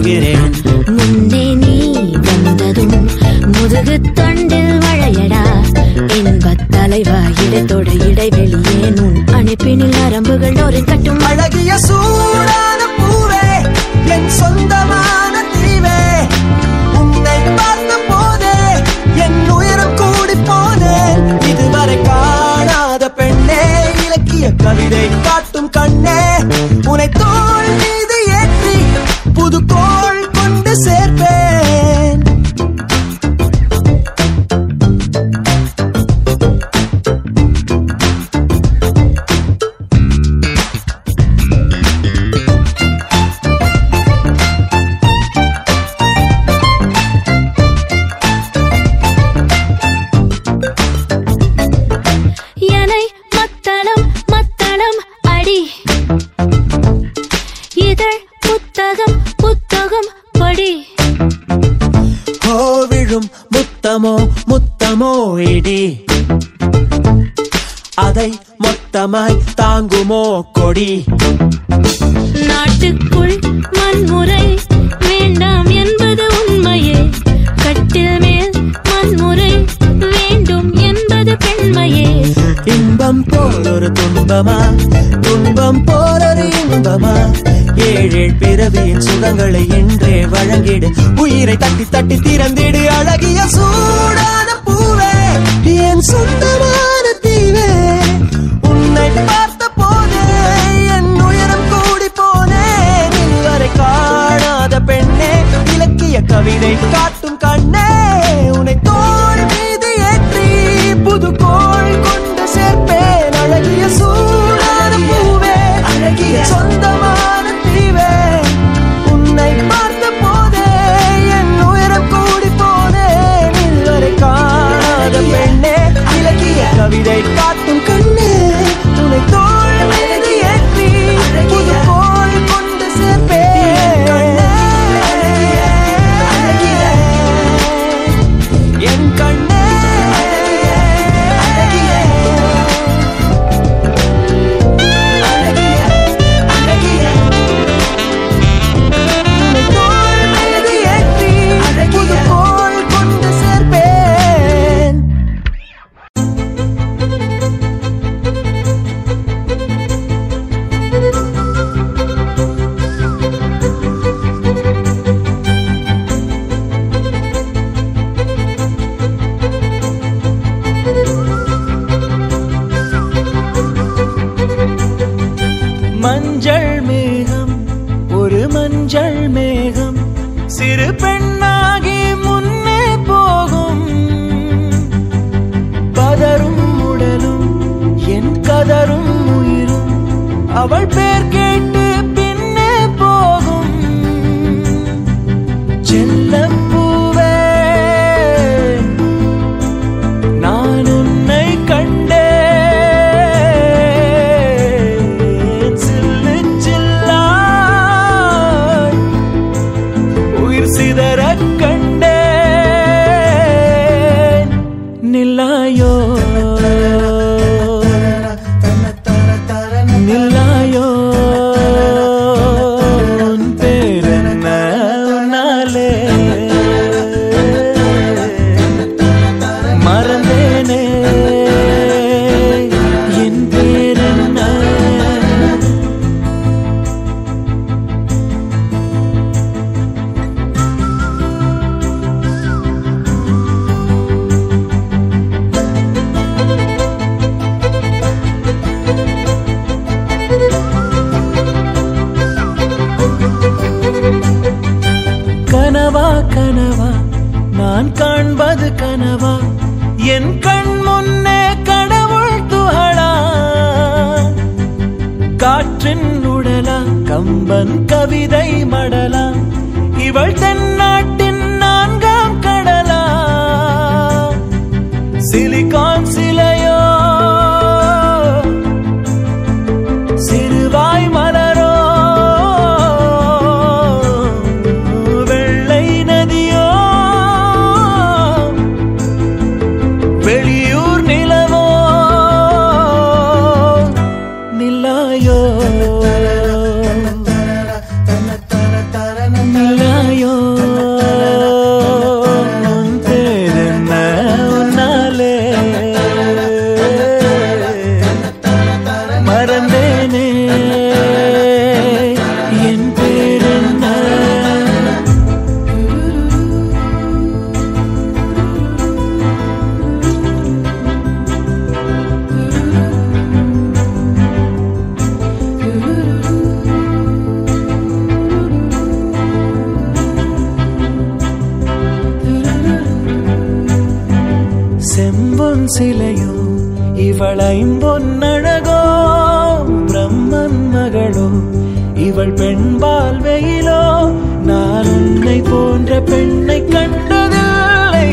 போகிறேன். முன்னே நீ வந்ததும் முதுகு தொண்டில் வளையடா. இன்பத் தலைவா இடத்தோட இடைவெளியே. நுண் அணைப்பினில் நரம்புகள் ஒரு கட்டும் அழகிய சூழ் முத்தமோ முத்தமோ இடி. அதை மொத்தமாய் தாங்குமோ கொடி. நாட்டுக்குள் வன்முறை வேண்டாம் என்பது உண்மையே. கட்டில் மேல் வன்முறை வேண்டும் என்பது பெண்மையே. இன்பம் போல் ஒரு துன்பமா? துன்பம் போல் ஒரு சொந்தமா? ஏழேழ் பிறவியின் சுகங்களை என்றே வழங்கிடு. உயிரை தட்டி தட்டி திறந்திடு. அழகிய சூடான பூவே என் சொந்தமான தீவே. உன்னை பார்த்த போதே என் உயரம் கூடி போனே. இதுவரை காணாத பெண்ணே இலக்கிய கவிதை காட்டு சிலையோ இவள் ஐம்பொன்னழகோ பிரம்மன் மகளோ இவள் பெண்பால் வெயிலோ நான் உன்னை போன்ற பெண்ணை கண்டதில்லை.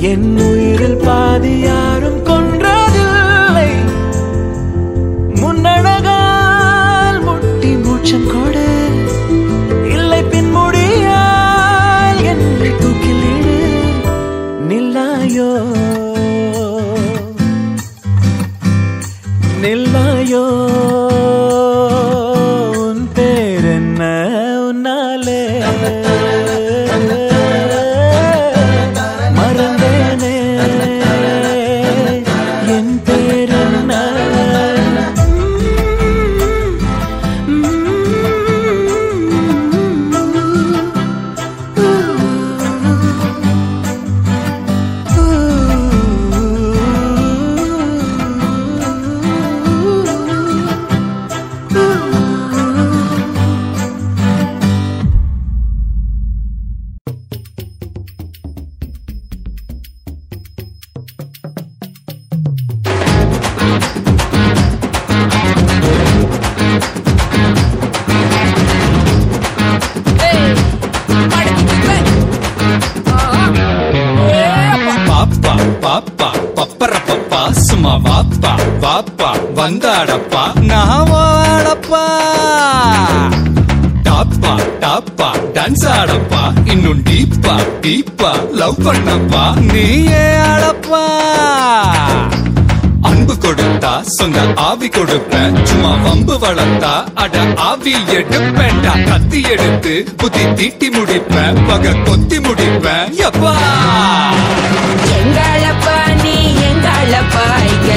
என் உயிரில் பாதி யாரும் del mayor. வந்தாடப்பா. நான் வாடப்பா டாப்பா டாப்பா டான்ஸ் ஆடப்பா இன்னும் டீப்பா டீப்பா லவ் பண்ணப்பா. நீயே ஆடப்பா. அன்பு கொடுத்தா சொந்த ஆவி கொடுப்பேன் சும்மா வம்பு வளர்த்தா அட ஆவி எடுப்பேன்டா. கத்தி எடுத்து புத்தி தீட்டி முடிப்பேன் பக கொத்தி முடிப்பேன் எப்பா எங்களப்பா நீ எங்களப்பா இங்க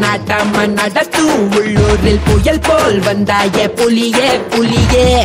நாட்டாம நடத்து உள்ளூரில் புயல் போல் வந்தாய புலியே புலியே.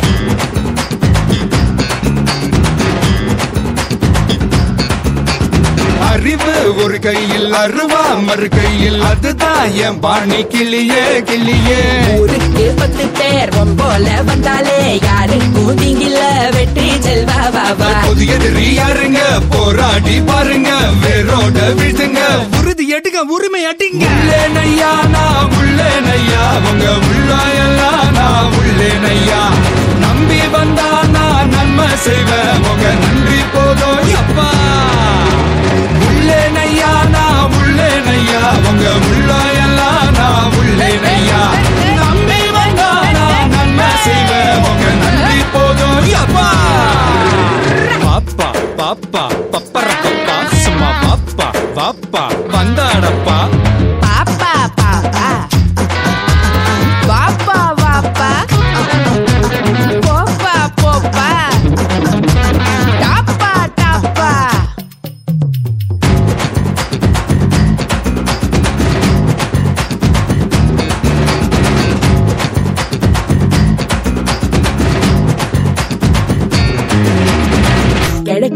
அறிவு ஒரு கையில் அருவா மறு கையில். அதுதான் என் பாணி கிளியே கிளியே. ஊருக்கு பத்து பேர் போல வந்தாலே யாருக்கும் தீங்கில்ல வெற்றி செல்வா வாவா புதிய யாருங்க? போராடி பாருங்க வேரோட வீழ்த்துங்க. உறுதி எடுங்க உரிமை அடிங்க. உள்ளேனையா நான் உள்ளேனையா? உங்க உள்ளாயெல்லாம் நான் Opa!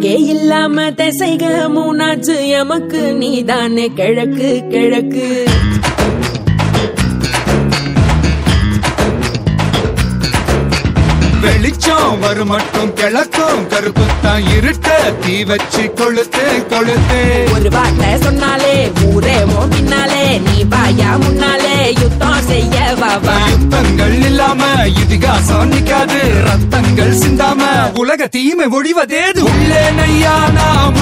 கிழக்கே இல்லாம திசைக மூணாச்சு எமக்கு நீதானே கிழக்கு கிழக்கு. வெளிச்சம் வரும் மட்டும் கிழக்கும் கருப்புத்தான் இருட்ட தீ வச்சு கொளுத்து கொளுத்து. ஒரு வார்த்தை சொன்னாலே ஊரே மோ பின்னாலே. நீ வாயா முன்னாலே யுத்தம் செய்ய வாவா. யுத்தங்கள் இல்லாம இதிகாசம் நிக்காது. ரத்தங்கள் சிந்தாம உலக தீமை ஒழிவதேது? உள்ளே நையா நான்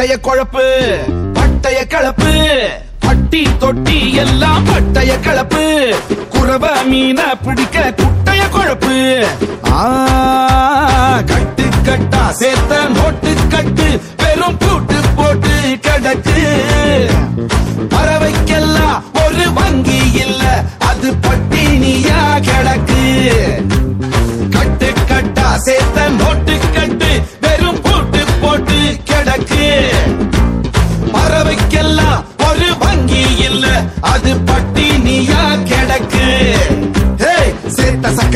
குட்டைய குழப்பு பட்டய கலப்பு பட்டி தொட்டி எல்லாம் பட்டய கலப்பு. குறவ மீன பிடிக்க குட்டைய குழப்பு. கட்டு கட்டா சேர்த்த நோட்டு கட்டு வெறும் கூட்டு போட்டு கிடக்கு. பறவைக்கெல்லாம் ஒரு வங்கி இல்ல அது பட்டினியா கிடக்கு. கட்டு கட்டா சேர்த்த நோட்டு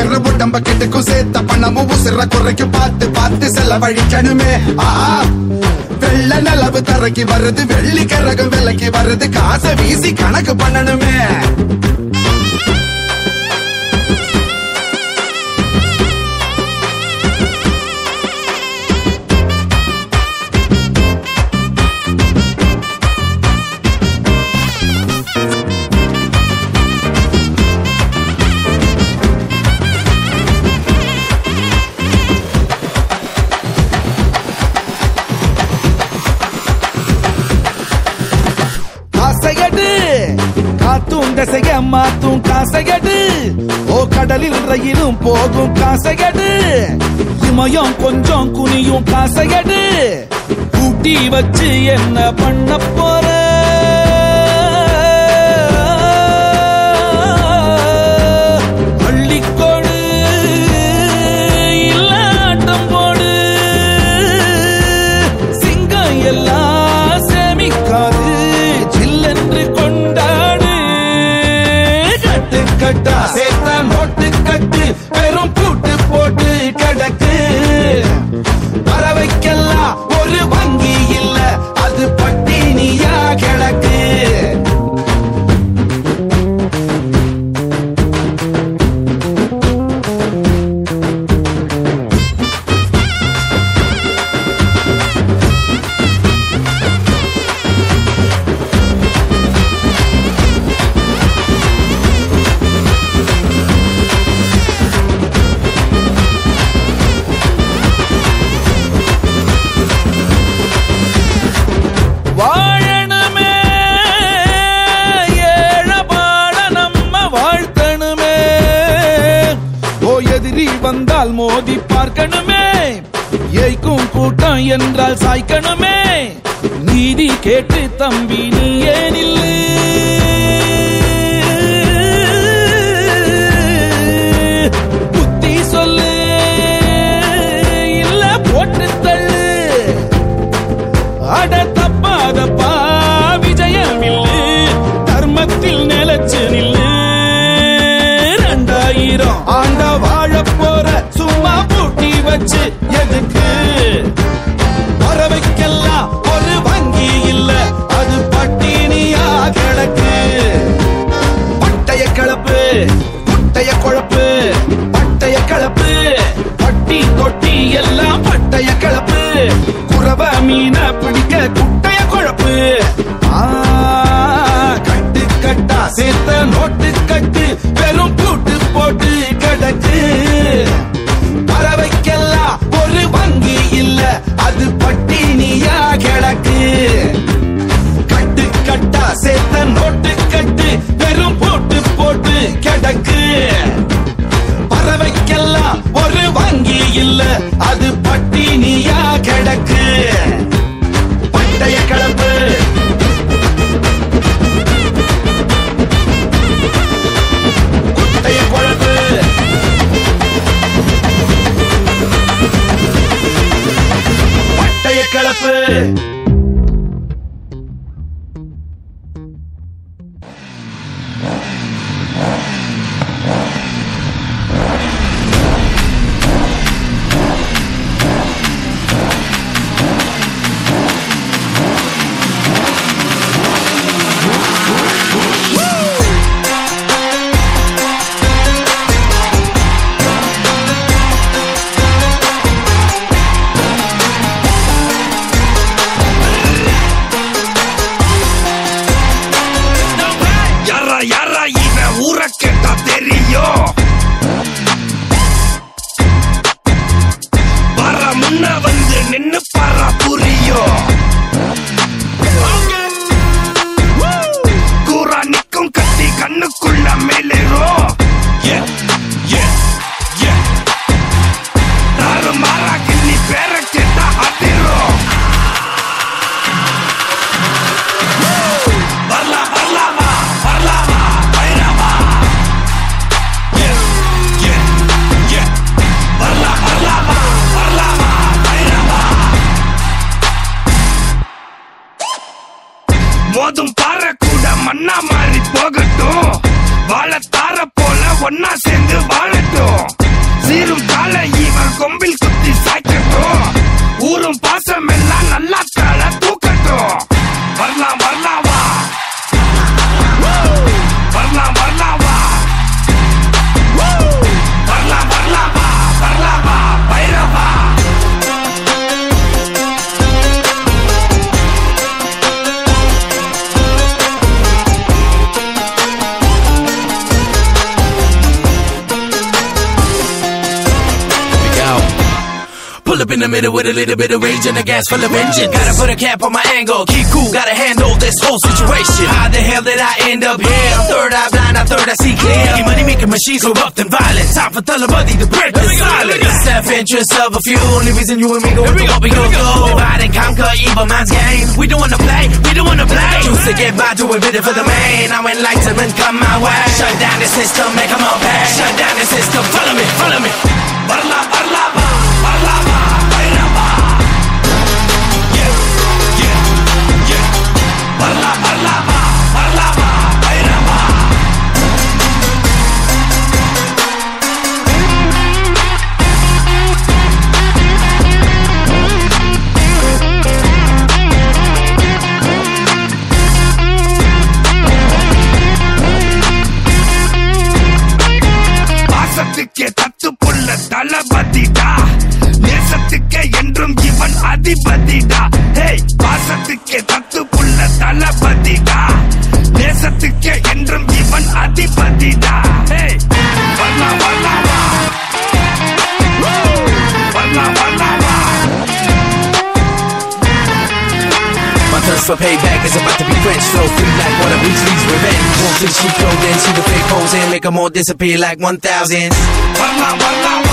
சேர்த்த சக்கர உடம்ப கெட்டுக்கும் சேர்த்த பணமும் உசிற குறைக்கு பார்த்து பார்த்து செலவழிக்கணுமே ஆ. வெள்ள நிலவு தரைக்கு வருது வெள்ளி கரகம் விலைக்கு வருது காசை வீசி கணக்கு பண்ணணுமே. கடலில் ரயிலும் போகும் காசையடு இமயம் கொஞ்சம் குனியும் காசையடு கூட்டி வச்சு என்ன பண்ண போற? என்றால் பார்க்கணுமே. ஏய்க்கும் கூட்டம் என்றால் சாய்க்கணுமே. நீதி கேட்டு தம்பி நீ ஏனில் கிளப்பு குறவ மீன பிடிக்க குட்டை the middle with a little bit of rage and a gas full of engine. Gotta put a cap on my angle, keep cool, gotta handle this whole situation. How the hell did I end up here? Third eye blind, I third I see clear. The money making machines corrupt and violent. Time for Talabadi to break the silence. Self interest of a few, only reason you and me go up we go. Divide and conquer, evil minds game. We don't wanna play, we don't wanna play. Choose to get by, do a bit for the main. I'm enlightenment come my way. Shut down the system, make them all pay. Shut down the system, follow me, follow me. Barla barla barla. அதிபதிடா hey பாசத்துக்கே தத்து புள்ள தளபதிடா நேசத்துக்கே என்றும் இவன் அதிபதிடா hey வரலாம் வரலாம் வா வரலாம் வரலாம் வா My thirst for payback is about to be quenched. Flow free like water, bleach leaves revenge. Won't till she clothed in, see the fake holes and make them all disappear like 1,000. வரலாம் வரலாம் வா